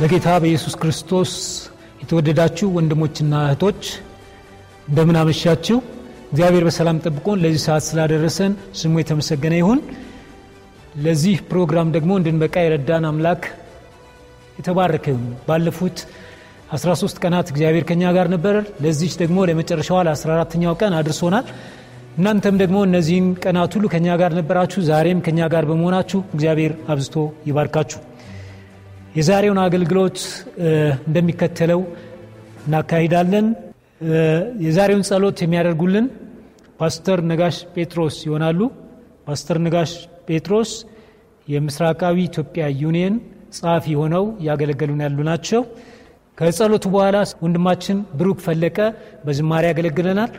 በጌታ በኢየሱስ ክርስቶስ የተወደዳችሁ ወንድሞችና እህቶች እንደምን አመሻችሁ። እግዚአብሔር በሰላም ጠብቆን ለዚህ ሰዓት ስላደረሰን ስሙ የተመሰገነ ይሁን። ለዚህ ፕሮግራም ደግሞ እንድንበቃ የረዳን አምላክ የተባረከ ባለፉት 13 ቀናት እግዚአብሔር ከኛ ጋር ነበር። ለዚች ደግሞ ለመጨረሻዋ ለ14ተኛው ቀን አድርሶናል። እናንተም ደግሞ እነዚህን ቀናት ሁሉ ከኛ ጋር ነበራችሁ። ዛሬም ከኛ ጋር በመሆናችሁ እግዚአብሔር አብዝቶ ይባርካችሁ። የዛሬውን አገልግሎት እንደሚከተለው እናካሂዳለን። የዛሬውን ጸሎት የሚያደርጉልን ፓስተር ነጋሽ ጴጥሮስ ይሆናሉ። ፓስተር ነጋሽ ጴጥሮስ የምስራቃዊ ኢትዮጵያ ዩኒየን ጸሐፊ ሆነው እያገለገሉን ያሉ ናቸው። ከጸሎቱ በኋላ ወንድማችን ብሩክ ፈለቀ በዝማሬ ያገለግለናል።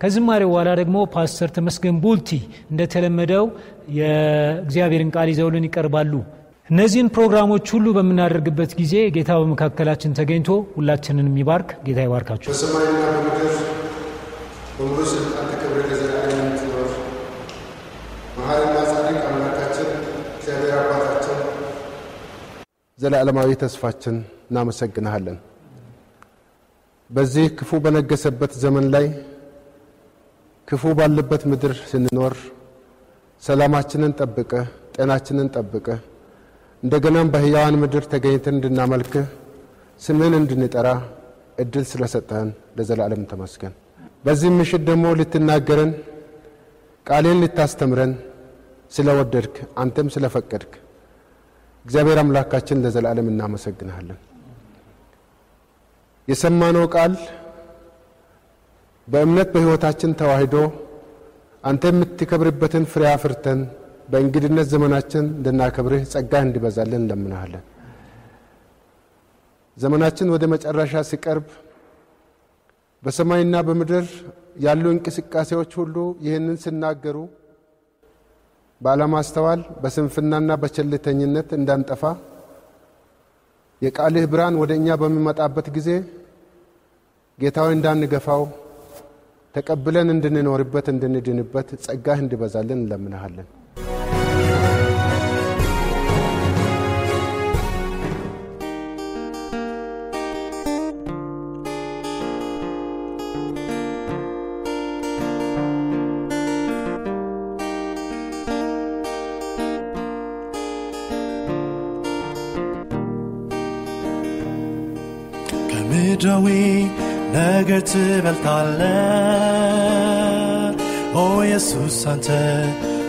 ከዝማሬው በኋላ ደግሞ ፓስተር ተመስገን ቡልቲ እንደተለመደው የእግዚአብሔርን ቃል ይዘውልን ይቀርባሉ። እነዚህን ፕሮግራሞች ሁሉ በምናደርግበት ጊዜ ጌታ በመካከላችን ተገኝቶ ሁላችንን የሚባርክ ጌታ ይባርካችሁ። በሰማይና በምድር በሙሉ ስልጣን ተከብረ ለዘላለም የምትኖር መሐሪና ጻድቅ አምላካችን እግዚአብሔር አባታችን ዘላለማዊ ተስፋችን እናመሰግንሃለን። በዚህ ክፉ በነገሰበት ዘመን ላይ ክፉ ባለበት ምድር ስንኖር ሰላማችንን ጠብቀ ጤናችንን ጠብቀ እንደገናም በሕያዋን ምድር ተገኝተን እንድናመልክህ ስምህን እንድንጠራ እድል ስለሰጠህን ለዘላለም ተመስገን። በዚህ ምሽት ደግሞ ልትናገረን ቃሌን ልታስተምረን ስለወደድክ አንተም ስለፈቀድክ እግዚአብሔር አምላካችን ለዘላለም እናመሰግንሃለን። የሰማነው ቃል በእምነት በሕይወታችን ተዋህዶ አንተ የምትከብርበትን ፍሬ አፍርተን በእንግድነት ዘመናችን እንድናከብርህ ጸጋህ እንዲበዛልን እንለምናሃለን። ዘመናችን ወደ መጨረሻ ሲቀርብ በሰማይና በምድር ያሉ እንቅስቃሴዎች ሁሉ ይህንን ሲናገሩ ባለማስተዋል በስንፍናና በቸልተኝነት እንዳንጠፋ የቃልህ ብርሃን ወደ እኛ በሚመጣበት ጊዜ ጌታዊ እንዳንገፋው ተቀብለን እንድንኖርበት እንድንድንበት ጸጋህ እንዲበዛልን እንለምናሃለን። ነገር ትበልጣለ ኦ ኢየሱስ አንተ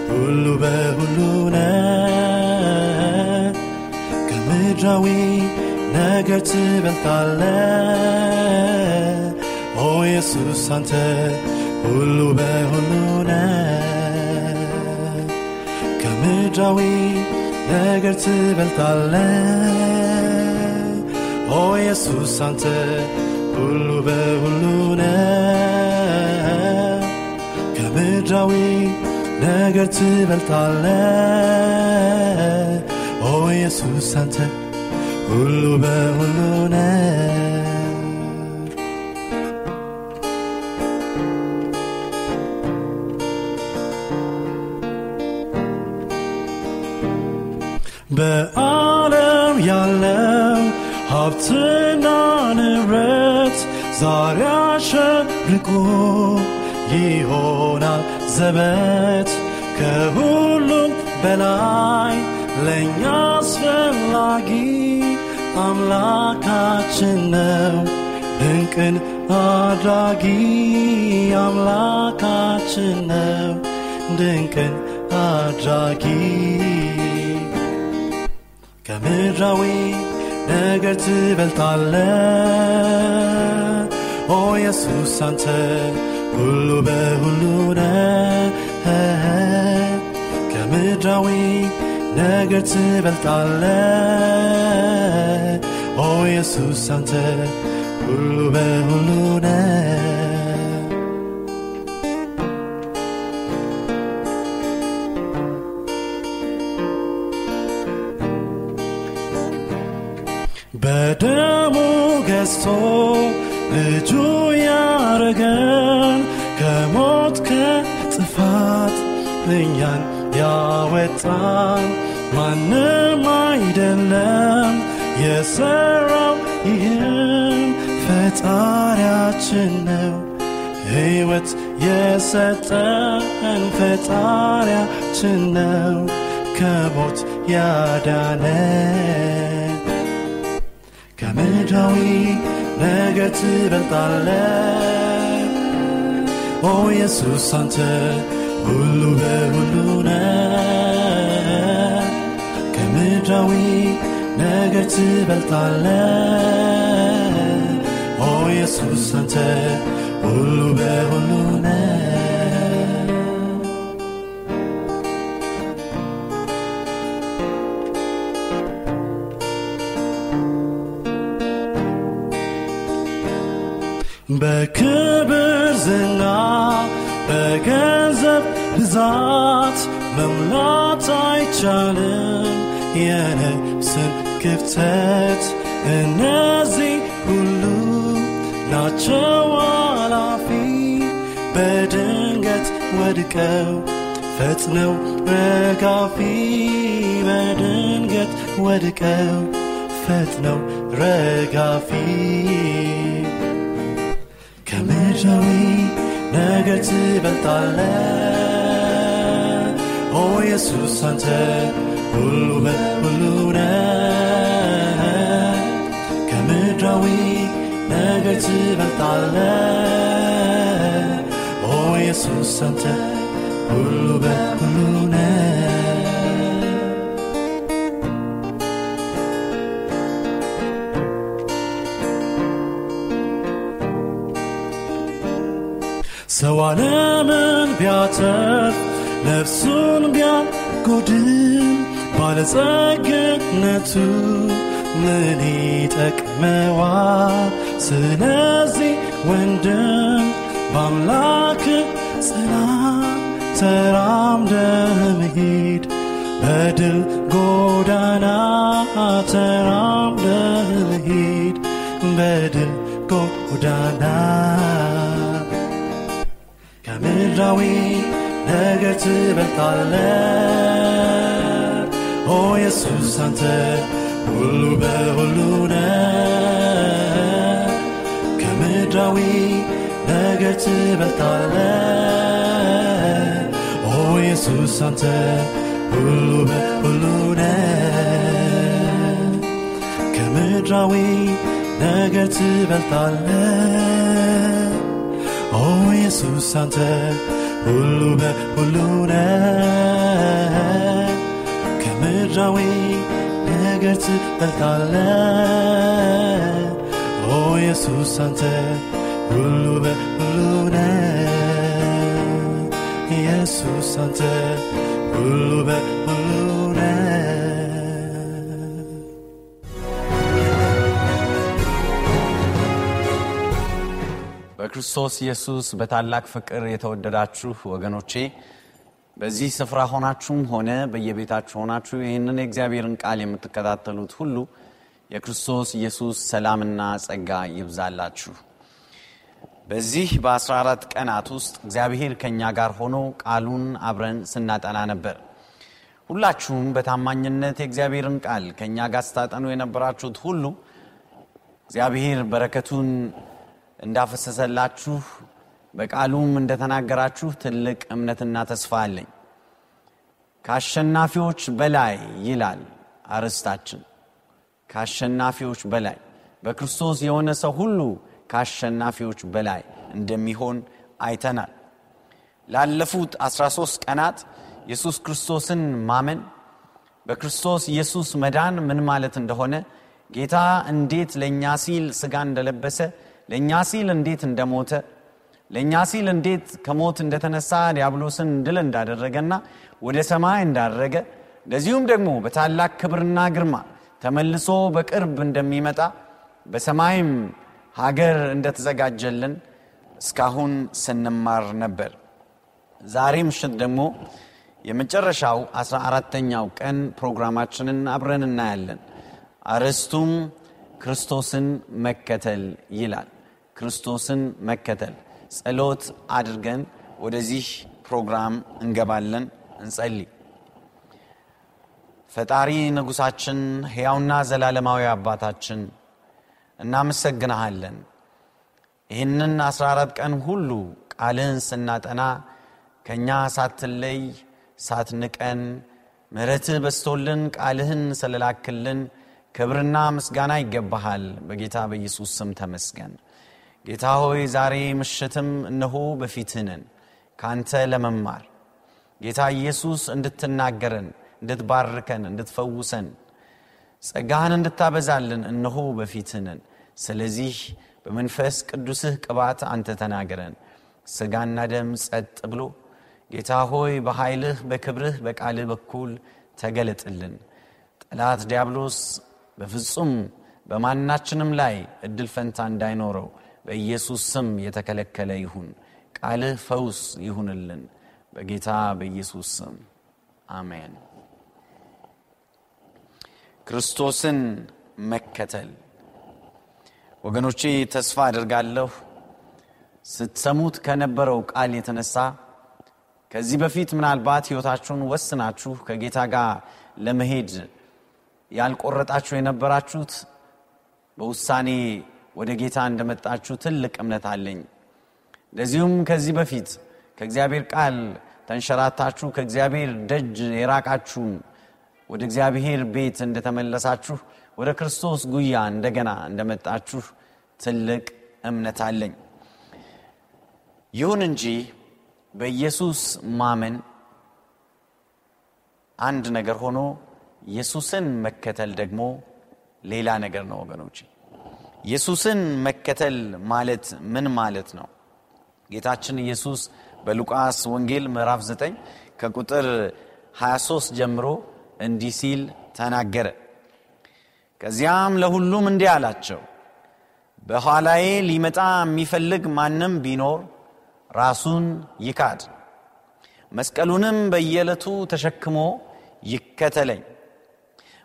ሁሉ በሁሉ ነ ከምድራዊ ነገር ትበልጣለ ኦ ኢየሱስ አንተ ሁሉ በሁሉ ነ ከምድራዊ ነገር ትበልጣለ ኦ ኢየሱስ አንተ ሁሉ በሁሉ ነህ ከምድራዊ ነገር ትበልጣለህ ኦ ኢየሱስ አንተ ሁሉ በሁሉ ነህ በዓለም ያለው ሀብትና ንብረት ዛሬ አሸብርቆ ይሆናል ዘበት ከሁሉም በላይ ለእኛ አስፈላጊ አምላካችን ነው። ድንቅን አድራጊ አምላካችን ነው። ድንቅን አድራጊ ከምድራዊ ነገር ትበልጣለ ኦ ኢየሱስ አንተ ሁሉ በሁሉ ነህ። ከምድራዊ ነገር ትበልጣለ ኦ ኢየሱስ አንተ ሁሉ በሁሉ ነህ። በደሙ ገዝቶ ልጁ ያረገን ከሞት ከጥፋት እኛን ያወጣን ማንም አይደለም የሰራው ይህም ፈጣሪያችን ነው። ሕይወት የሰጠን ፈጣሪያችን ነው ከሞት ያዳነን። ከምድራዊ ነገር ትበልጣለ ኦ ኢየሱስ አንተ ሁሉ በሁሉ ነ ከምድራዊ ነገር ትበልጣለ ኦ ኢየሱስ አንተ ሁሉ በሁሉ ነ በክብር አይቻልም የነፍስን ክፍተት እነዚህ ሁሉ ናቸው አላፊ በድንገት ወድቀው ፈጥነው ረጋፊ በድንገት ወድቀው ፈጥነው ረጋፊ ከምድራዊ ነገር ትበልጣለ ኦ ኢየሱስ አንተ ሁሉ በሁሉ ነ ከምድራዊ ነገር ትበልጣለ ኦ ኢየሱስ አንተ ሁሉ በሁሉ ነ ሰው ዓለምን ቢያተርፍ ነፍሱን ቢያጎድል ባለጸግነቱ ምን ይጠቅመዋል? ስለዚህ ወንድም በአምላክ ጽና፣ ተራምደህ መሂድ በድል ጎዳና ተራምደህ መሂድ በድል ጎዳና ከምድራዊ ነገር ትበልጣለ ኦ ኢየሱስ አንተ ሁሉ በሁሉ ነ ከምድራዊ ነገር ትበልጣለ ኦ ኢየሱስ አንተ ሁሉ በሁሉ ነ ከምድራዊ ነገር ትበልጣለ ኦ ኢየሱስ አንተ 울루나 울루나 카메라위 내글스 달달라 오 예수한테 울루나 울루나 예수한테 울루나 울루나 በክርስቶስ ኢየሱስ በታላቅ ፍቅር የተወደዳችሁ ወገኖቼ በዚህ ስፍራ ሆናችሁም ሆነ በየቤታችሁ ሆናችሁ ይህንን የእግዚአብሔርን ቃል የምትከታተሉት ሁሉ የክርስቶስ ኢየሱስ ሰላምና ጸጋ ይብዛላችሁ። በዚህ በ14 ቀናት ውስጥ እግዚአብሔር ከእኛ ጋር ሆኖ ቃሉን አብረን ስናጠና ነበር። ሁላችሁም በታማኝነት የእግዚአብሔርን ቃል ከእኛ ጋር ስታጠኑ የነበራችሁት ሁሉ እግዚአብሔር በረከቱን እንዳፈሰሰላችሁ በቃሉም እንደተናገራችሁ ትልቅ እምነትና ተስፋ አለኝ። ከአሸናፊዎች በላይ ይላል አርዕስታችን። ከአሸናፊዎች በላይ በክርስቶስ የሆነ ሰው ሁሉ ከአሸናፊዎች በላይ እንደሚሆን አይተናል። ላለፉት 13 ቀናት ኢየሱስ ክርስቶስን ማመን በክርስቶስ ኢየሱስ መዳን ምን ማለት እንደሆነ ጌታ እንዴት ለእኛ ሲል ስጋ እንደለበሰ ለእኛ ሲል እንዴት እንደሞተ ለእኛ ሲል እንዴት ከሞት እንደተነሳ ዲያብሎስን ድል እንዳደረገና ወደ ሰማይ እንዳደረገ እንደዚሁም ደግሞ በታላቅ ክብርና ግርማ ተመልሶ በቅርብ እንደሚመጣ በሰማይም ሀገር እንደተዘጋጀልን እስካሁን ስንማር ነበር። ዛሬ ምሽት ደግሞ የመጨረሻው አስራ አራተኛው ቀን ፕሮግራማችንን አብረን እናያለን። አርዕስቱም ክርስቶስን መከተል ይላል። ክርስቶስን መከተል ጸሎት አድርገን ወደዚህ ፕሮግራም እንገባለን። እንጸልይ። ፈጣሪ ንጉሳችን፣ ሕያውና ዘላለማዊ አባታችን እናመሰግንሃለን። ይህንን 14 ቀን ሁሉ ቃልህን ስናጠና ከእኛ ሳትለይ ሳትንቀን ምሕረትህ በስቶልን ቃልህን ስለላክልን ክብርና ምስጋና ይገባሃል። በጌታ በኢየሱስ ስም ተመስገን። ጌታ ሆይ ዛሬ ምሽትም እነሆ በፊትህ ነን ለመማር ጌታ ኢየሱስ እንድትናገረን፣ እንድትባርከን፣ እንድትፈውሰን ጸጋህን እንድታበዛልን እነሆ በፊትህ ነን። ስለዚህ በመንፈስ ቅዱስህ ቅባት አንተ ተናገረን። ስጋና ደም ጸጥ ብሎ ጌታ ሆይ በኃይልህ በክብርህ በቃልህ በኩል ተገለጥልን። ጠላት ዲያብሎስ በፍጹም በማናችንም ላይ እድል ፈንታ እንዳይኖረው በኢየሱስ ስም የተከለከለ ይሁን። ቃልህ ፈውስ ይሁንልን። በጌታ በኢየሱስ ስም አሜን። ክርስቶስን መከተል ወገኖቼ ተስፋ አድርጋለሁ ስትሰሙት ከነበረው ቃል የተነሳ ከዚህ በፊት ምናልባት ሕይወታችሁን ወስናችሁ ከጌታ ጋር ለመሄድ ያልቆረጣችሁ የነበራችሁት በውሳኔ ወደ ጌታ እንደመጣችሁ ትልቅ እምነት አለኝ። እንደዚሁም ከዚህ በፊት ከእግዚአብሔር ቃል ተንሸራታችሁ ከእግዚአብሔር ደጅ የራቃችሁ ወደ እግዚአብሔር ቤት እንደተመለሳችሁ ወደ ክርስቶስ ጉያ እንደገና እንደመጣችሁ ትልቅ እምነት አለኝ። ይሁን እንጂ በኢየሱስ ማመን አንድ ነገር ሆኖ ኢየሱስን መከተል ደግሞ ሌላ ነገር ነው ወገኖች። ኢየሱስን መከተል ማለት ምን ማለት ነው? ጌታችን ኢየሱስ በሉቃስ ወንጌል ምዕራፍ 9 ከቁጥር 23 ጀምሮ እንዲህ ሲል ተናገረ። ከዚያም ለሁሉም እንዲህ አላቸው፣ በኋላዬ ሊመጣ የሚፈልግ ማንም ቢኖር ራሱን ይካድ፣ መስቀሉንም በየዕለቱ ተሸክሞ ይከተለኝ።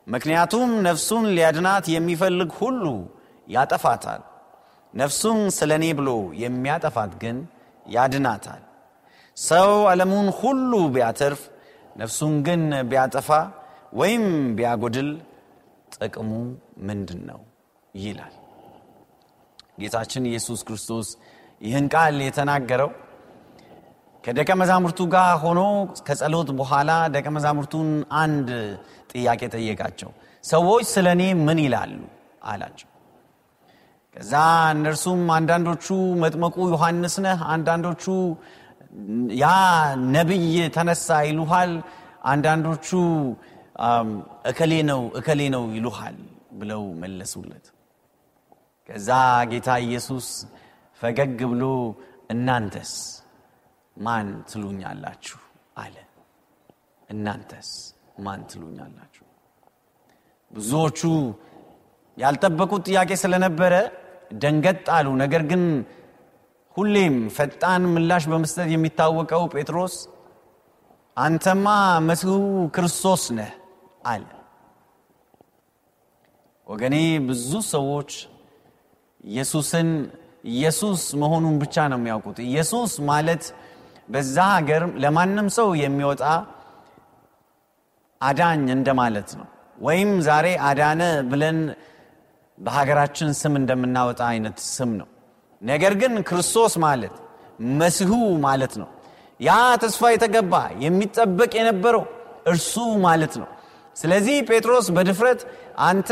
ምክንያቱም ነፍሱን ሊያድናት የሚፈልግ ሁሉ ያጠፋታል፣ ነፍሱን ስለ እኔ ብሎ የሚያጠፋት ግን ያድናታል። ሰው ዓለሙን ሁሉ ቢያተርፍ ነፍሱን ግን ቢያጠፋ ወይም ቢያጎድል ጥቅሙ ምንድን ነው ይላል። ጌታችን ኢየሱስ ክርስቶስ ይህን ቃል የተናገረው ከደቀ መዛሙርቱ ጋር ሆኖ ከጸሎት በኋላ ደቀ መዛሙርቱን አንድ ጥያቄ ጠየቃቸው። ሰዎች ስለ እኔ ምን ይላሉ? አላቸው ከዛ እነርሱም አንዳንዶቹ መጥመቁ ዮሐንስ ነህ አንዳንዶቹ ያ ነቢይ ተነሳ ይሉሃል አንዳንዶቹ እከሌ ነው እከሌ ነው ይሉሃል ብለው መለሱለት። ከዛ ጌታ ኢየሱስ ፈገግ ብሎ እናንተስ ማን ትሉኛላችሁ? አለ። እናንተስ ማን ትሉኛላችሁ? ብዙዎቹ ያልጠበቁት ጥያቄ ስለነበረ ደንገጥ አሉ። ነገር ግን ሁሌም ፈጣን ምላሽ በመስጠት የሚታወቀው ጴጥሮስ አንተማ መሲሁ ክርስቶስ ነህ አለ። ወገኔ ብዙ ሰዎች ኢየሱስን ኢየሱስ መሆኑን ብቻ ነው የሚያውቁት። ኢየሱስ ማለት በዛ ሀገር ለማንም ሰው የሚወጣ አዳኝ እንደማለት ነው። ወይም ዛሬ አዳነ ብለን በሀገራችን ስም እንደምናወጣ አይነት ስም ነው። ነገር ግን ክርስቶስ ማለት መሲሁ ማለት ነው። ያ ተስፋ የተገባ የሚጠበቅ የነበረው እርሱ ማለት ነው። ስለዚህ ጴጥሮስ በድፍረት አንተ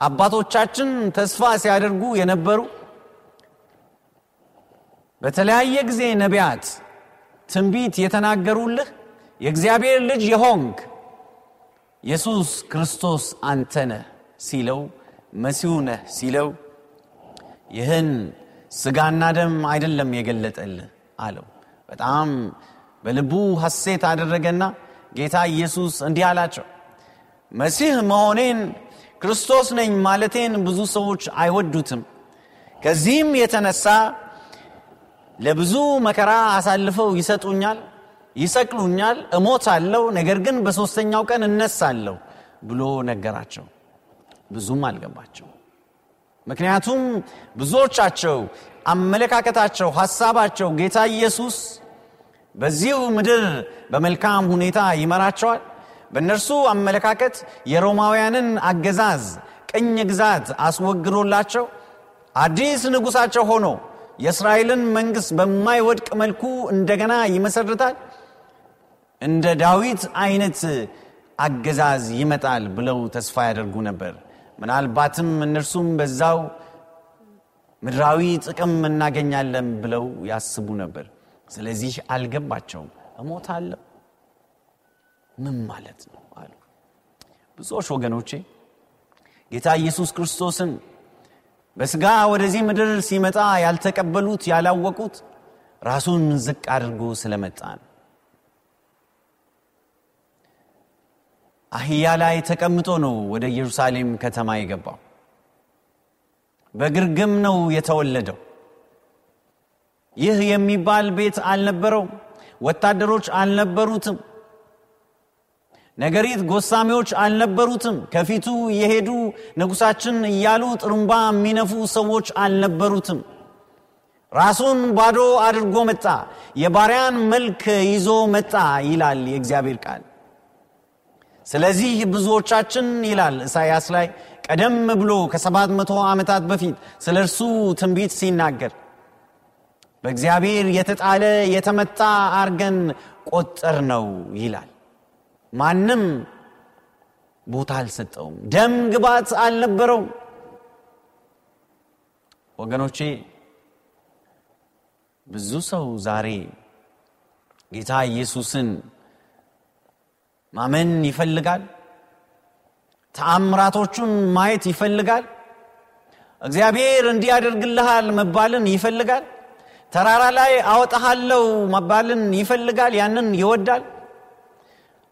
አባቶቻችን ተስፋ ሲያደርጉ የነበሩ በተለያየ ጊዜ ነቢያት ትንቢት የተናገሩልህ የእግዚአብሔር ልጅ የሆንክ ኢየሱስ ክርስቶስ አንተ ነህ ሲለው መሲሁ ነህ ሲለው ይህን ስጋና ደም አይደለም የገለጠልህ አለው። በጣም በልቡ ሐሴት አደረገና ጌታ ኢየሱስ እንዲህ አላቸው መሲህ መሆኔን ክርስቶስ ነኝ ማለቴን ብዙ ሰዎች አይወዱትም። ከዚህም የተነሳ ለብዙ መከራ አሳልፈው ይሰጡኛል ይሰቅሉኛል እሞታለሁ ነገር ግን በሦስተኛው ቀን እነሳለሁ ብሎ ነገራቸው ብዙም አልገባቸው ምክንያቱም ብዙዎቻቸው አመለካከታቸው ሐሳባቸው ጌታ ኢየሱስ በዚሁ ምድር በመልካም ሁኔታ ይመራቸዋል። በእነርሱ አመለካከት የሮማውያንን አገዛዝ ቅኝ ግዛት አስወግዶላቸው አዲስ ንጉሳቸው ሆኖ የእስራኤልን መንግሥት በማይወድቅ መልኩ እንደገና ይመሰርታል። እንደ ዳዊት አይነት አገዛዝ ይመጣል ብለው ተስፋ ያደርጉ ነበር ምናልባትም እነርሱም በዛው ምድራዊ ጥቅም እናገኛለን ብለው ያስቡ ነበር። ስለዚህ አልገባቸውም። እሞታለሁ? ምን ማለት ነው አሉ። ብዙዎች ወገኖቼ ጌታ ኢየሱስ ክርስቶስን በስጋ ወደዚህ ምድር ሲመጣ ያልተቀበሉት ያላወቁት ራሱን ዝቅ አድርጎ ስለመጣ ነው አህያ ላይ ተቀምጦ ነው ወደ ኢየሩሳሌም ከተማ የገባው። በግርግም ነው የተወለደው። ይህ የሚባል ቤት አልነበረውም ወታደሮች አልነበሩትም ነገሪት ጎሳሚዎች አልነበሩትም ከፊቱ የሄዱ ንጉሳችን እያሉ ጥሩምባ የሚነፉ ሰዎች አልነበሩትም። ራሱን ባዶ አድርጎ መጣ የባሪያን መልክ ይዞ መጣ ይላል የእግዚአብሔር ቃል ስለዚህ ብዙዎቻችን ይላል ኢሳያስ ላይ ቀደም ብሎ ከሰባት መቶ ዓመታት በፊት ስለ እርሱ ትንቢት ሲናገር በእግዚአብሔር የተጣለ የተመታ አርገን ቆጠር ነው ይላል። ማንም ቦታ አልሰጠውም። ደም ግባት አልነበረውም። ወገኖቼ ብዙ ሰው ዛሬ ጌታ ኢየሱስን ማመን ይፈልጋል። ተአምራቶቹን ማየት ይፈልጋል። እግዚአብሔር እንዲያደርግልሃል መባልን ይፈልጋል። ተራራ ላይ አወጣሃለው መባልን ይፈልጋል። ያንን ይወዳል።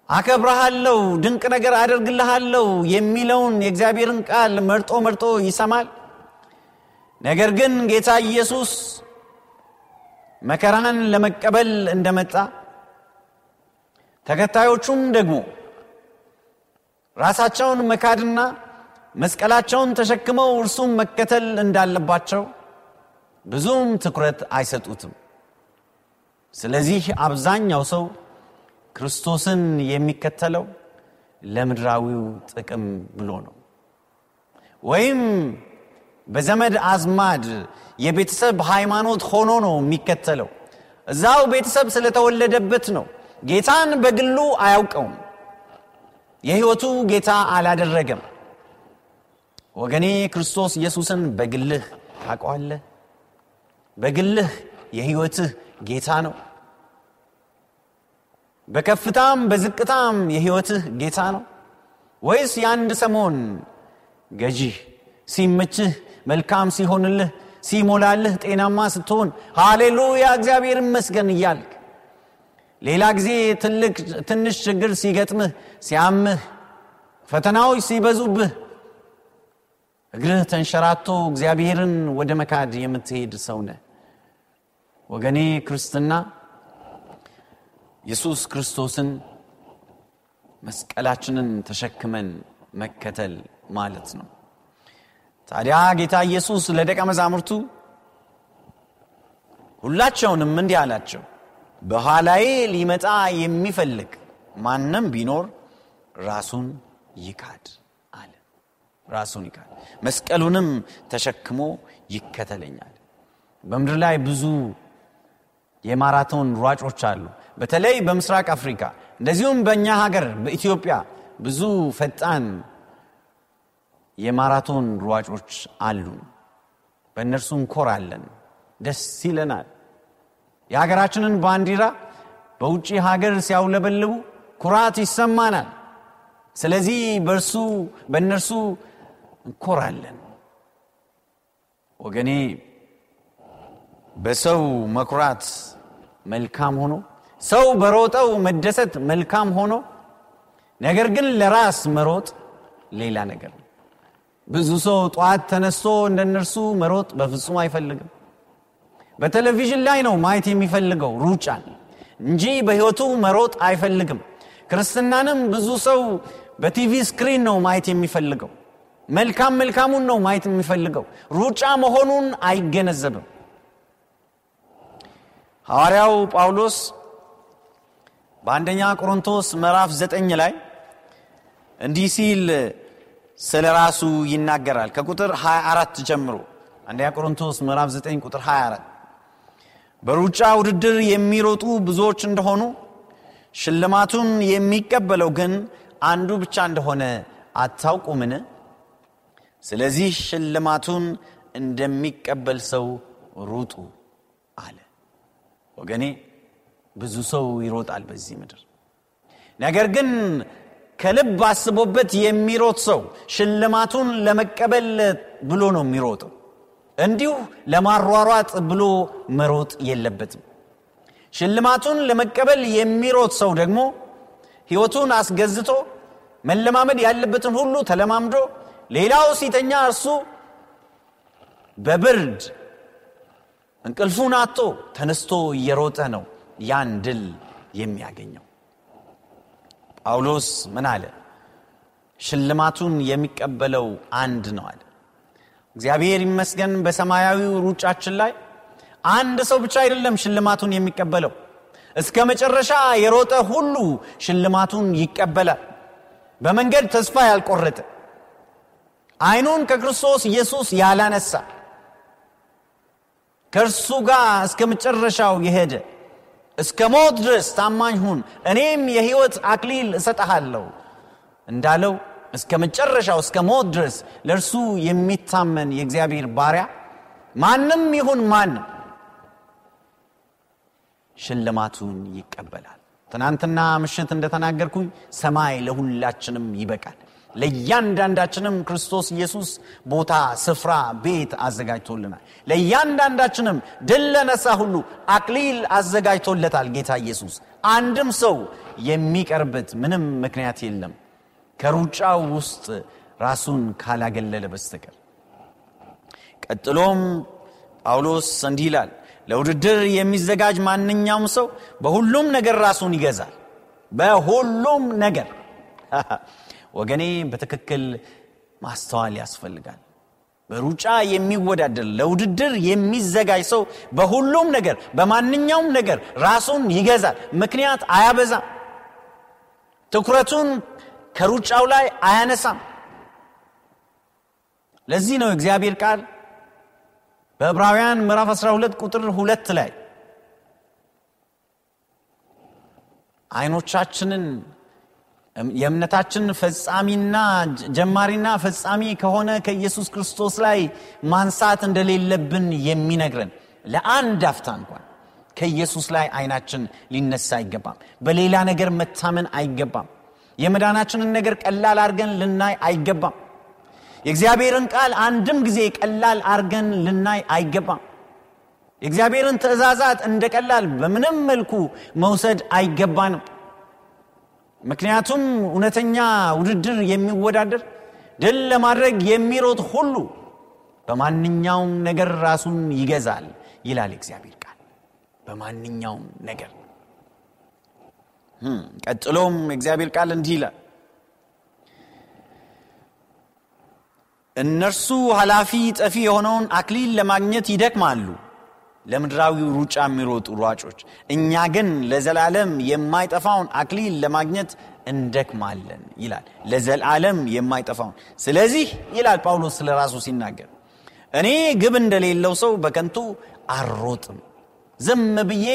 አከብረሃለው ድንቅ ነገር አደርግልሃለው የሚለውን የእግዚአብሔርን ቃል መርጦ መርጦ ይሰማል። ነገር ግን ጌታ ኢየሱስ መከራን ለመቀበል እንደመጣ ተከታዮቹም ደግሞ ራሳቸውን መካድና መስቀላቸውን ተሸክመው እርሱም መከተል እንዳለባቸው ብዙም ትኩረት አይሰጡትም። ስለዚህ አብዛኛው ሰው ክርስቶስን የሚከተለው ለምድራዊው ጥቅም ብሎ ነው። ወይም በዘመድ አዝማድ የቤተሰብ ሃይማኖት ሆኖ ነው የሚከተለው። እዛው ቤተሰብ ስለተወለደበት ነው ጌታን በግሉ አያውቀውም። የህይወቱ ጌታ አላደረገም። ወገኔ ክርስቶስ ኢየሱስን በግልህ ታውቀዋለህ? በግልህ የህይወትህ ጌታ ነው። በከፍታም በዝቅታም የህይወትህ ጌታ ነው? ወይስ የአንድ ሰሞን ገዢህ ሲመችህ መልካም ሲሆንልህ ሲሞላልህ ጤናማ ስትሆን ሃሌሉያ እግዚአብሔር ይመስገን እያልክ ሌላ ጊዜ ትንሽ ችግር ሲገጥምህ ሲያምህ ፈተናዎች ሲበዙብህ እግርህ ተንሸራቶ እግዚአብሔርን ወደ መካድ የምትሄድ ሰው ነህ። ወገኔ ክርስትና ኢየሱስ ክርስቶስን መስቀላችንን ተሸክመን መከተል ማለት ነው። ታዲያ ጌታ ኢየሱስ ለደቀ መዛሙርቱ ሁላቸውንም እንዲህ አላቸው በኋላዬ ሊመጣ የሚፈልግ ማንም ቢኖር ራሱን ይካድ አለ። ራሱን ይካድ። መስቀሉንም ተሸክሞ ይከተለኛል። በምድር ላይ ብዙ የማራቶን ሯጮች አሉ። በተለይ በምስራቅ አፍሪካ እንደዚሁም በእኛ ሀገር በኢትዮጵያ ብዙ ፈጣን የማራቶን ሯጮች አሉ። በእነርሱ እንኮራለን ደስ ይለናል የሀገራችንን ባንዲራ በውጭ ሀገር ሲያውለበልቡ ኩራት ይሰማናል። ስለዚህ በእርሱ በእነርሱ እንኮራለን። ወገኔ በሰው መኩራት መልካም ሆኖ ሰው በሮጠው መደሰት መልካም ሆኖ ነገር ግን ለራስ መሮጥ ሌላ ነገር ነው። ብዙ ሰው ጠዋት ተነስቶ እንደነርሱ መሮጥ በፍጹም አይፈልግም በቴሌቪዥን ላይ ነው ማየት የሚፈልገው ሩጫን እንጂ በሕይወቱ መሮጥ አይፈልግም። ክርስትናንም ብዙ ሰው በ TV screen ነው ማየት የሚፈልገው። መልካም መልካሙን ነው ማየት የሚፈልገው። ሩጫ መሆኑን አይገነዘብም። ሐዋርያው ጳውሎስ በአንደኛ ቆሮንቶስ ምዕራፍ ዘጠኝ ላይ እንዲህ ሲል ስለ ራሱ ይናገራል። ከቁጥር 24 ጀምሮ አንደኛ ቆሮንቶስ ምዕራፍ 9 ቁጥር 24 በሩጫ ውድድር የሚሮጡ ብዙዎች እንደሆኑ ሽልማቱን የሚቀበለው ግን አንዱ ብቻ እንደሆነ አታውቁምን? ስለዚህ ሽልማቱን እንደሚቀበል ሰው ሩጡ አለ። ወገኔ ብዙ ሰው ይሮጣል በዚህ ምድር። ነገር ግን ከልብ አስቦበት የሚሮጥ ሰው ሽልማቱን ለመቀበል ብሎ ነው የሚሮጠው እንዲሁ ለማሯሯጥ ብሎ መሮጥ የለበትም። ሽልማቱን ለመቀበል የሚሮጥ ሰው ደግሞ ሕይወቱን አስገዝቶ መለማመድ ያለበትን ሁሉ ተለማምዶ ሌላው ሲተኛ እርሱ በብርድ እንቅልፉን አቶ ተነስቶ እየሮጠ ነው ያን ድል የሚያገኘው። ጳውሎስ ምን አለ? ሽልማቱን የሚቀበለው አንድ ነው አለ እግዚአብሔር ይመስገን በሰማያዊው ሩጫችን ላይ አንድ ሰው ብቻ አይደለም ሽልማቱን የሚቀበለው። እስከ መጨረሻ የሮጠ ሁሉ ሽልማቱን ይቀበላል። በመንገድ ተስፋ ያልቆረጠ አይኑን ከክርስቶስ ኢየሱስ ያላነሳ ከእርሱ ጋር እስከ መጨረሻው የሄደ እስከ ሞት ድረስ ታማኝ ሁን እኔም የህይወት አክሊል እሰጠሃለሁ እንዳለው እስከ መጨረሻው እስከ ሞት ድረስ ለእርሱ የሚታመን የእግዚአብሔር ባሪያ ማንም ይሁን ማንም ሽልማቱን ይቀበላል። ትናንትና ምሽት እንደተናገርኩኝ ሰማይ ለሁላችንም ይበቃል። ለእያንዳንዳችንም ክርስቶስ ኢየሱስ ቦታ ስፍራ ቤት አዘጋጅቶልናል። ለእያንዳንዳችንም ድል ለነሳ ሁሉ አክሊል አዘጋጅቶለታል ጌታ ኢየሱስ። አንድም ሰው የሚቀርበት ምንም ምክንያት የለም ከሩጫው ውስጥ ራሱን ካላገለለ በስተቀር። ቀጥሎም ጳውሎስ እንዲህ ይላል ለውድድር የሚዘጋጅ ማንኛውም ሰው በሁሉም ነገር ራሱን ይገዛል። በሁሉም ነገር ወገኔ በትክክል ማስተዋል ያስፈልጋል። በሩጫ የሚወዳደር ለውድድር የሚዘጋጅ ሰው በሁሉም ነገር በማንኛውም ነገር ራሱን ይገዛል። ምክንያት አያበዛም። ትኩረቱን ከሩጫው ላይ አያነሳም። ለዚህ ነው እግዚአብሔር ቃል በዕብራውያን ምዕራፍ 12 ቁጥር ሁለት ላይ አይኖቻችንን የእምነታችን ፈጻሚና ጀማሪና ፈጻሚ ከሆነ ከኢየሱስ ክርስቶስ ላይ ማንሳት እንደሌለብን የሚነግረን ለአንድ አፍታ እንኳን ከኢየሱስ ላይ አይናችን ሊነሳ አይገባም። በሌላ ነገር መታመን አይገባም የመዳናችንን ነገር ቀላል አድርገን ልናይ አይገባም። የእግዚአብሔርን ቃል አንድም ጊዜ ቀላል አድርገን ልናይ አይገባም። የእግዚአብሔርን ትእዛዛት እንደ ቀላል በምንም መልኩ መውሰድ አይገባንም። ምክንያቱም እውነተኛ ውድድር የሚወዳደር ድል ለማድረግ የሚሮጥ ሁሉ በማንኛውም ነገር ራሱን ይገዛል ይላል እግዚአብሔር ቃል። በማንኛውም ነገር ቀጥሎም እግዚአብሔር ቃል እንዲህ ይላል። እነርሱ ኃላፊ ጠፊ የሆነውን አክሊል ለማግኘት ይደክማሉ ለምድራዊ ሩጫ የሚሮጡ ሯጮች። እኛ ግን ለዘላለም የማይጠፋውን አክሊል ለማግኘት እንደክማለን ይላል። ለዘላለም የማይጠፋውን። ስለዚህ ይላል ጳውሎስ ስለ ራሱ ሲናገር እኔ ግብ እንደሌለው ሰው በከንቱ አልሮጥም። ዝም ብዬ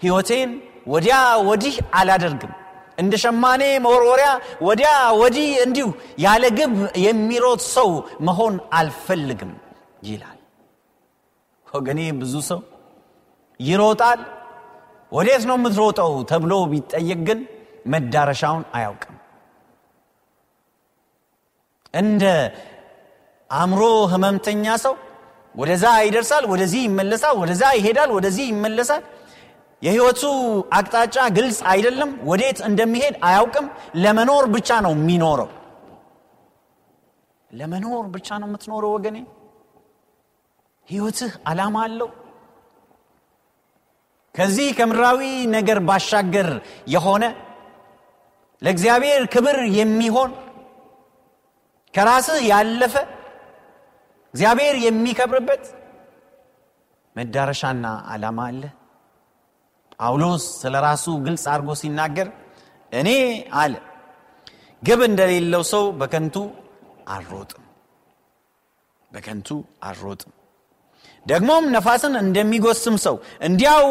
ሕይወቴን ወዲያ ወዲህ አላደርግም። እንደ ሸማኔ መወርወሪያ ወዲያ ወዲህ እንዲሁ ያለ ግብ የሚሮጥ ሰው መሆን አልፈልግም ይላል። ወገኔ ብዙ ሰው ይሮጣል። ወዴት ነው የምትሮጠው ተብሎ ቢጠየቅ ግን መዳረሻውን አያውቅም። እንደ አእምሮ ህመምተኛ ሰው ወደዛ ይደርሳል ወደዚህ ይመለሳል ወደዛ ይሄዳል ወደዚህ ይመለሳል የህይወቱ አቅጣጫ ግልጽ አይደለም ወዴት እንደሚሄድ አያውቅም። ለመኖር ብቻ ነው የሚኖረው። ለመኖር ብቻ ነው የምትኖረው ወገኔ። ህይወትህ አላማ አለው። ከዚህ ከምድራዊ ነገር ባሻገር የሆነ ለእግዚአብሔር ክብር የሚሆን ከራስህ ያለፈ እግዚአብሔር የሚከብርበት መዳረሻና ዓላማ አለ ጳውሎስ ስለ ራሱ ግልጽ አድርጎ ሲናገር እኔ አለ ግብ እንደሌለው ሰው በከንቱ አልሮጥም በከንቱ አልሮጥም። ደግሞም ነፋስን እንደሚጎስም ሰው እንዲያው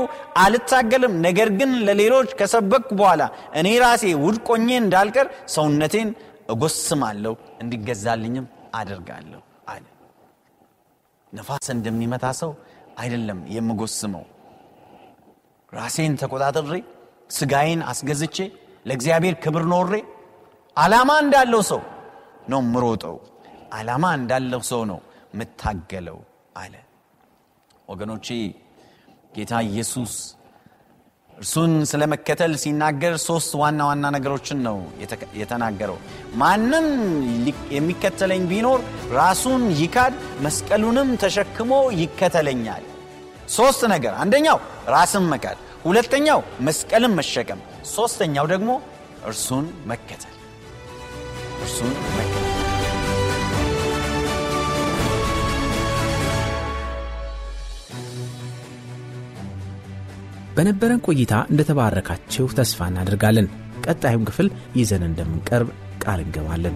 አልታገልም። ነገር ግን ለሌሎች ከሰበክ በኋላ እኔ ራሴ ውድቆኜ እንዳልቀር ሰውነቴን እጎስማለሁ እንዲገዛልኝም አደርጋለሁ አለ። ነፋስ እንደሚመታ ሰው አይደለም የምጎስመው ራሴን ተቆጣጠሬ ስጋዬን አስገዝቼ ለእግዚአብሔር ክብር ኖሬ ዓላማ እንዳለው ሰው ነው ምሮጠው። ዓላማ እንዳለው ሰው ነው ምታገለው አለ። ወገኖቼ ጌታ ኢየሱስ እርሱን ስለ መከተል ሲናገር ሶስት ዋና ዋና ነገሮችን ነው የተናገረው። ማንም የሚከተለኝ ቢኖር ራሱን ይካድ መስቀሉንም ተሸክሞ ይከተለኛል። ሶስት ነገር። አንደኛው ራስን መካድ ሁለተኛው መስቀልን መሸከም ሶስተኛው ደግሞ እርሱን መከተል። እርሱን በነበረን ቆይታ እንደተባረካችሁ ተስፋ እናደርጋለን። ቀጣዩን ክፍል ይዘን እንደምንቀርብ ቃል እንገባለን